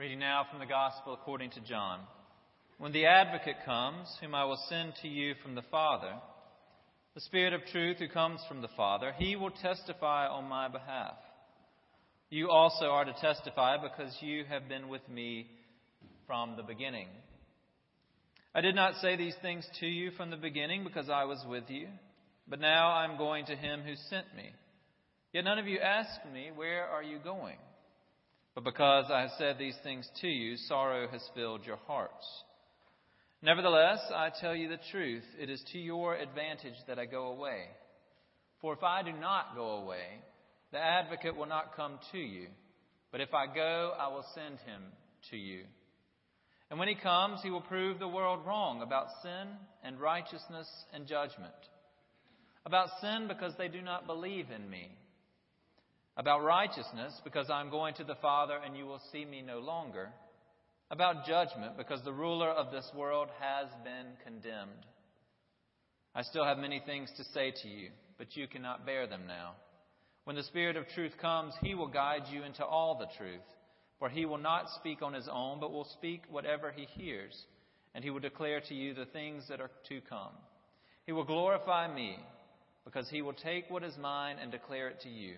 Reading now from the Gospel according to John. When the advocate comes, whom I will send to you from the Father, the Spirit of truth who comes from the Father, he will testify on my behalf. You also are to testify because you have been with me from the beginning. I did not say these things to you from the beginning because I was with you, but now I am going to him who sent me. Yet none of you asked me, Where are you going? But because I have said these things to you, sorrow has filled your hearts. Nevertheless, I tell you the truth. It is to your advantage that I go away. For if I do not go away, the advocate will not come to you. But if I go, I will send him to you. And when he comes, he will prove the world wrong about sin and righteousness and judgment. About sin, because they do not believe in me. About righteousness, because I am going to the Father and you will see me no longer. About judgment, because the ruler of this world has been condemned. I still have many things to say to you, but you cannot bear them now. When the Spirit of truth comes, he will guide you into all the truth. For he will not speak on his own, but will speak whatever he hears, and he will declare to you the things that are to come. He will glorify me, because he will take what is mine and declare it to you.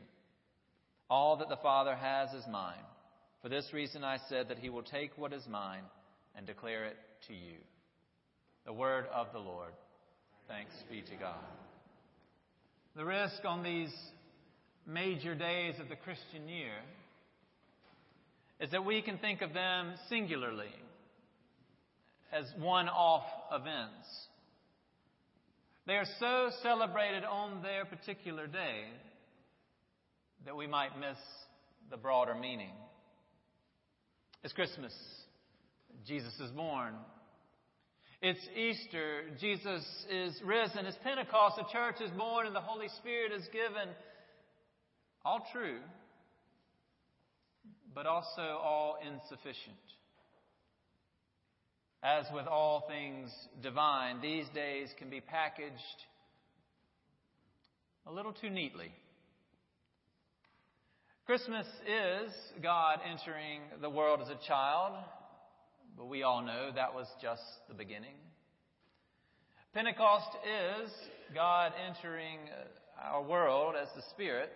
All that the Father has is mine. For this reason I said that he will take what is mine and declare it to you. The word of the Lord. Thanks be to God. The risk on these major days of the Christian year is that we can think of them singularly as one off events. They are so celebrated on their particular day that we might miss the broader meaning. It's Christmas. Jesus is born. It's Easter. Jesus is risen. It's Pentecost. The church is born and the Holy Spirit is given. All true, but also all insufficient. As with all things divine, these days can be packaged a little too neatly. Christmas is God entering the world as a child, but we all know that was just the beginning. Pentecost is God entering our world as the Spirit,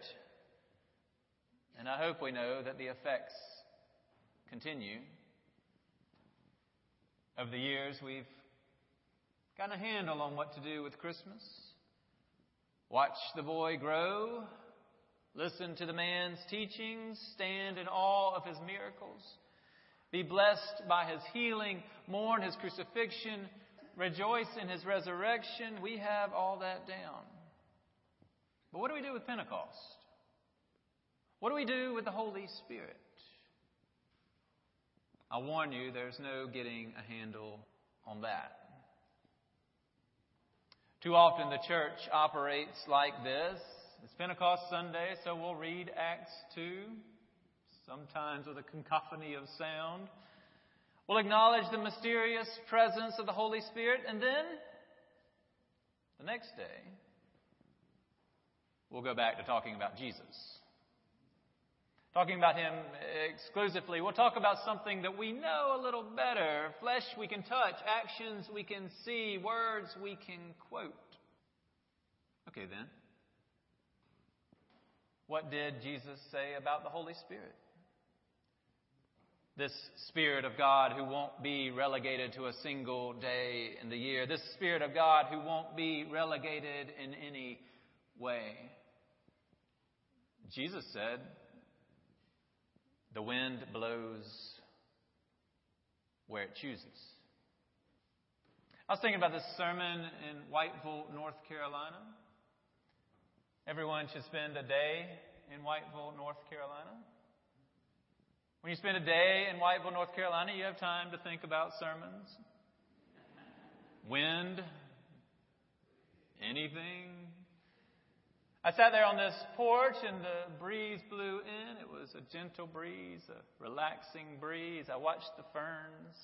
and I hope we know that the effects continue. Over the years, we've gotten a handle on what to do with Christmas. Watch the boy grow Listen to the man's teachings, stand in awe of his miracles, be blessed by his healing, mourn his crucifixion, rejoice in his resurrection. We have all that down. But what do we do with Pentecost? What do we do with the Holy Spirit? I warn you, there's no getting a handle on that. Too often the church operates like this it's Pentecost Sunday, so we'll read Acts 2, sometimes with a cacophony of sound. We'll acknowledge the mysterious presence of the Holy Spirit, and then the next day, we'll go back to talking about Jesus. Talking about Him exclusively. We'll talk about something that we know a little better flesh we can touch, actions we can see, words we can quote. Okay, then. What did Jesus say about the Holy Spirit? This Spirit of God who won't be relegated to a single day in the year. This Spirit of God who won't be relegated in any way. Jesus said, The wind blows where it chooses. I was thinking about this sermon in Whiteville, North Carolina. Everyone should spend a day in Whiteville, North Carolina. When you spend a day in Whiteville, North Carolina, you have time to think about sermons, wind, anything. I sat there on this porch and the breeze blew in. It was a gentle breeze, a relaxing breeze. I watched the ferns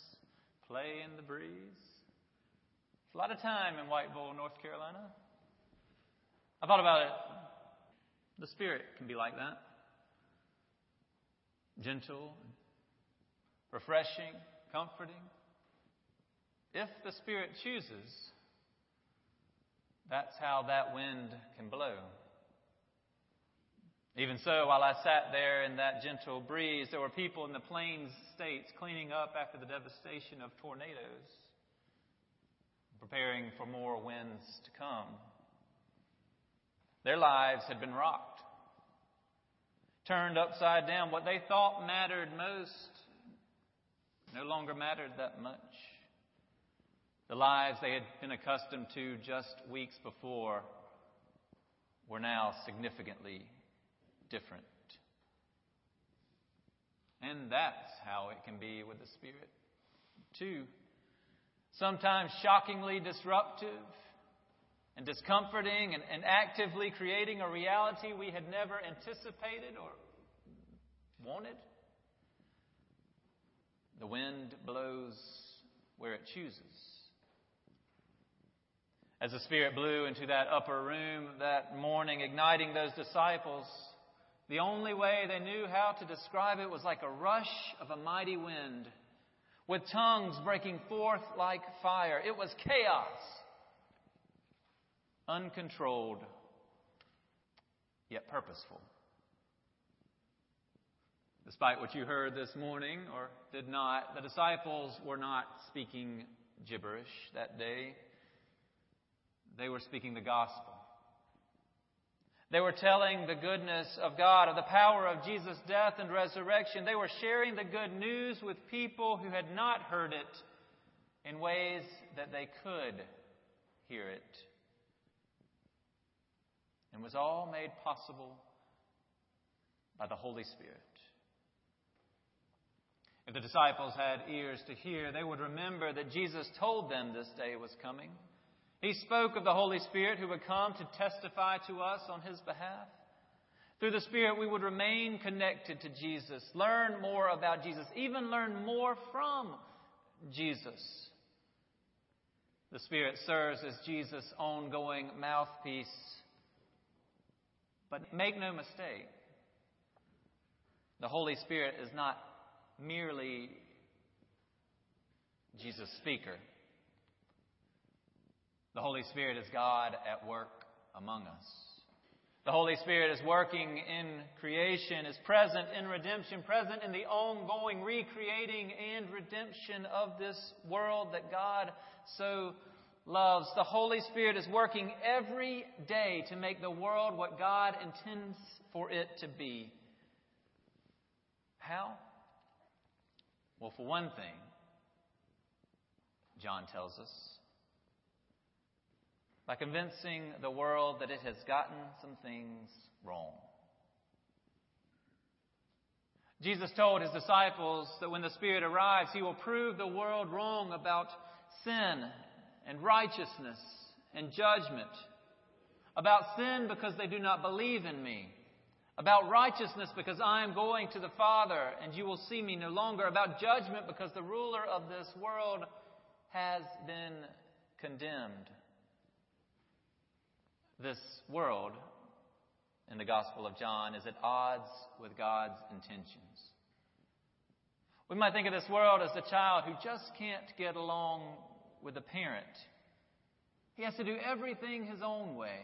play in the breeze. It's a lot of time in Whiteville, North Carolina. I thought about it. The Spirit can be like that gentle, refreshing, comforting. If the Spirit chooses, that's how that wind can blow. Even so, while I sat there in that gentle breeze, there were people in the plains states cleaning up after the devastation of tornadoes, preparing for more winds to come. Their lives had been rocked, turned upside down. What they thought mattered most no longer mattered that much. The lives they had been accustomed to just weeks before were now significantly different. And that's how it can be with the Spirit, too. Sometimes shockingly disruptive and discomforting and, and actively creating a reality we had never anticipated or wanted. The wind blows where it chooses. As the Spirit blew into that upper room that morning, igniting those disciples, the only way they knew how to describe it was like a rush of a mighty wind, with tongues breaking forth like fire. It was chaos, uncontrolled, yet purposeful. Despite what you heard this morning or did not, the disciples were not speaking gibberish that day. They were speaking the gospel. They were telling the goodness of God, of the power of Jesus' death and resurrection. They were sharing the good news with people who had not heard it in ways that they could hear it. And was all made possible by the Holy Spirit. If the disciples had ears to hear, they would remember that Jesus told them this day was coming. He spoke of the Holy Spirit who would come to testify to us on His behalf. Through the Spirit, we would remain connected to Jesus, learn more about Jesus, even learn more from Jesus. The Spirit serves as Jesus' ongoing mouthpiece. But make no mistake, the Holy Spirit is not merely Jesus' speaker. The Holy Spirit is God at work among us. The Holy Spirit is working in creation, is present in redemption, present in the ongoing recreating and redemption of this world that God so loves. The Holy Spirit is working every day to make the world what God intends for it to be. How? Well, for one thing, John tells us, by convincing the world that it has gotten some things wrong. Jesus told his disciples that when the Spirit arrives, he will prove the world wrong about sin and righteousness and judgment. About sin because they do not believe in me. About righteousness because I am going to the Father and you will see me no longer. About judgment because the ruler of this world has been condemned this world in the Gospel of John is at odds with God's intentions. We might think of this world as the child who just can't get along with a parent. He has to do everything his own way,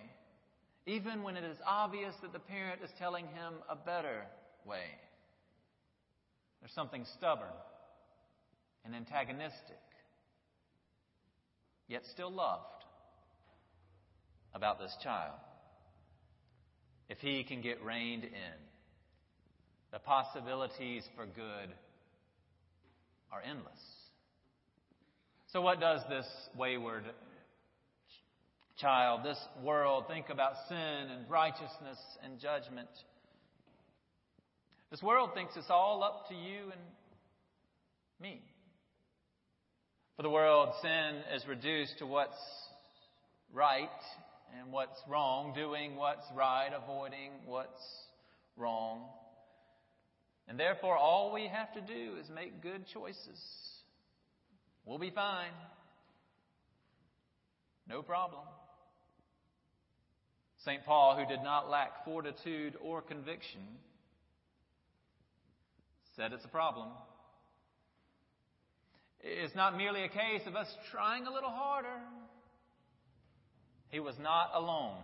even when it is obvious that the parent is telling him a better way. There's something stubborn and antagonistic, yet still loved about this child. If he can get reined in, the possibilities for good are endless. So, what does this wayward child, this world, think about sin and righteousness and judgment? This world thinks it's all up to you and me. For the world, sin is reduced to what's right and what's wrong, doing what's right, avoiding what's wrong. And therefore, all we have to do is make good choices. We'll be fine. No problem. St. Paul, who did not lack fortitude or conviction, said it's a problem. It's not merely a case of us trying a little harder. He was not alone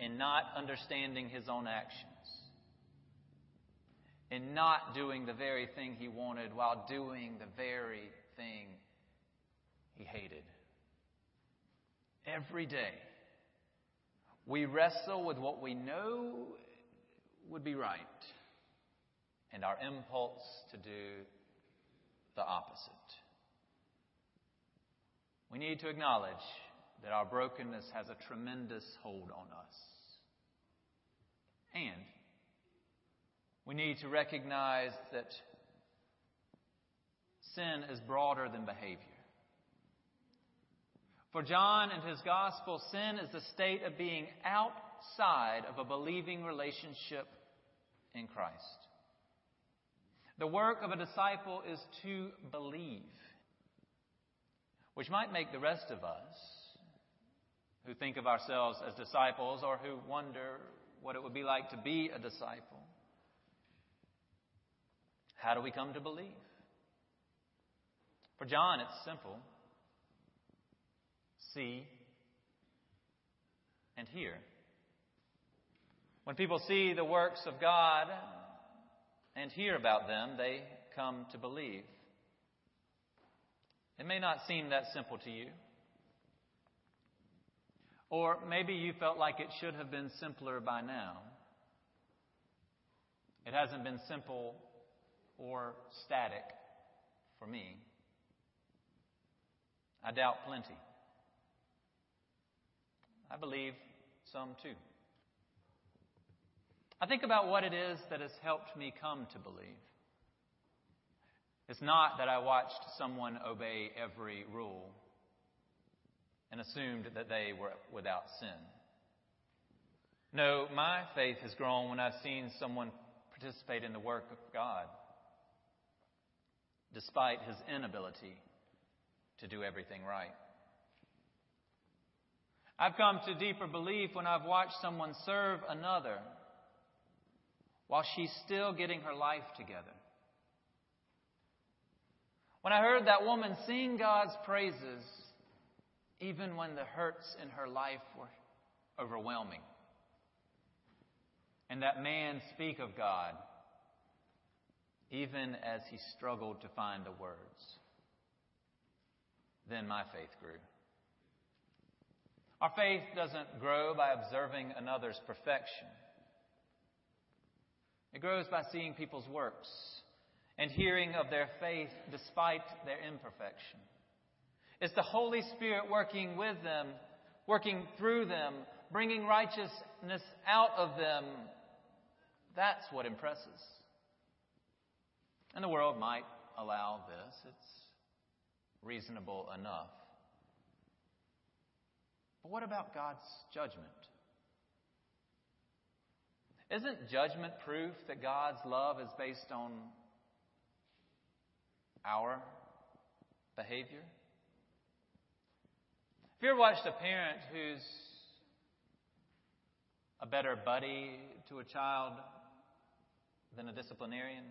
in not understanding his own actions, in not doing the very thing he wanted while doing the very thing he hated. Every day, we wrestle with what we know would be right and our impulse to do the opposite. We need to acknowledge that our brokenness has a tremendous hold on us. And we need to recognize that sin is broader than behavior. For John and his gospel, sin is the state of being outside of a believing relationship in Christ. The work of a disciple is to believe, which might make the rest of us who think of ourselves as disciples or who wonder what it would be like to be a disciple. How do we come to believe? For John, it's simple see and hear. When people see the works of God and hear about them, they come to believe. It may not seem that simple to you. Or maybe you felt like it should have been simpler by now. It hasn't been simple or static for me. I doubt plenty. I believe some too. I think about what it is that has helped me come to believe. It's not that I watched someone obey every rule and assumed that they were without sin. No, my faith has grown when I've seen someone participate in the work of God, despite his inability to do everything right. I've come to deeper belief when I've watched someone serve another while she's still getting her life together. When I heard that woman sing God's praises, even when the hurts in her life were overwhelming, and that man speak of God, even as he struggled to find the words, then my faith grew. Our faith doesn't grow by observing another's perfection. It grows by seeing people's works and hearing of their faith despite their imperfection. It's the Holy Spirit working with them, working through them, bringing righteousness out of them. That's what impresses. And the world might allow this. It's reasonable enough. But what about God's judgment? Isn't judgment proof that God's love is based on our behavior? Have you ever watched a parent who's a better buddy to a child than a disciplinarian?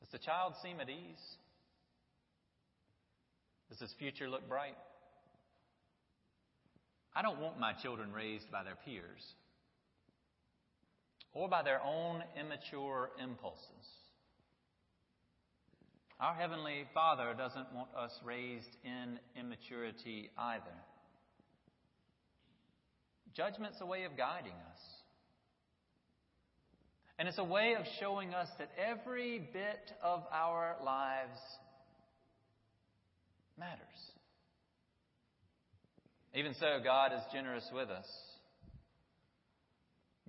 Does the child seem at ease? Does his future look bright? I don't want my children raised by their peers or by their own immature impulses. Our Heavenly Father doesn't want us raised in immaturity either. Judgment's a way of guiding us. And it's a way of showing us that every bit of our lives matters. Even so, God is generous with us.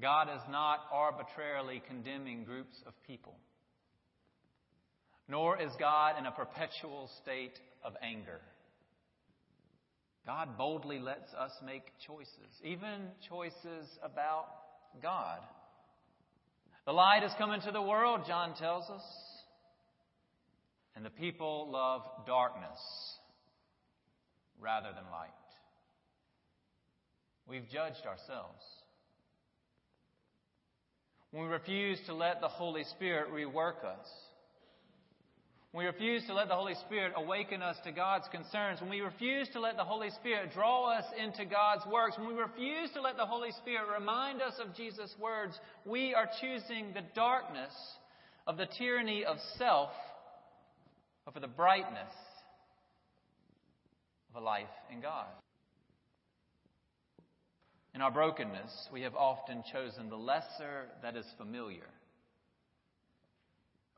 God is not arbitrarily condemning groups of people, nor is God in a perpetual state of anger. God boldly lets us make choices, even choices about God. The light has come into the world, John tells us, and the people love darkness rather than light. We've judged ourselves when we refuse to let the Holy Spirit rework us, when we refuse to let the Holy Spirit awaken us to God's concerns, when we refuse to let the Holy Spirit draw us into God's works, when we refuse to let the Holy Spirit remind us of Jesus' words, we are choosing the darkness of the tyranny of self over the brightness of a life in God. In our brokenness, we have often chosen the lesser that is familiar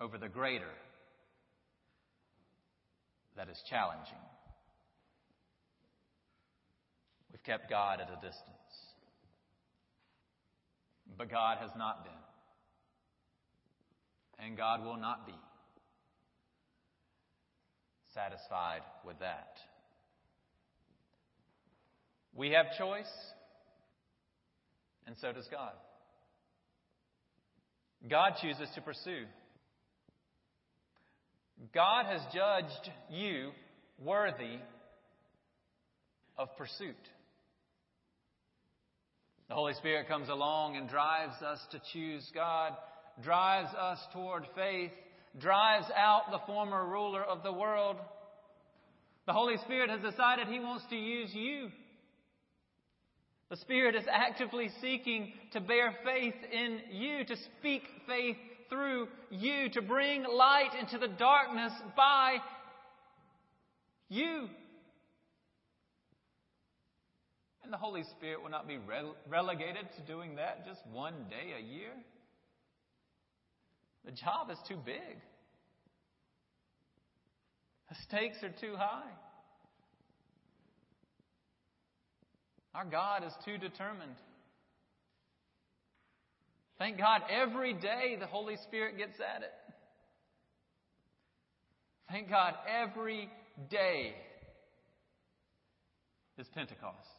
over the greater that is challenging. We've kept God at a distance. But God has not been. And God will not be satisfied with that. We have choice, and so does God. God chooses to pursue. God has judged you worthy of pursuit. The Holy Spirit comes along and drives us to choose God, drives us toward faith, drives out the former ruler of the world. The Holy Spirit has decided He wants to use you. The Spirit is actively seeking to bear faith in you, to speak faith through you, to bring light into the darkness by you. And the Holy Spirit will not be relegated to doing that just one day a year. The job is too big. The stakes are too high. Our God is too determined. Thank God every day the Holy Spirit gets at it. Thank God every day is Pentecost.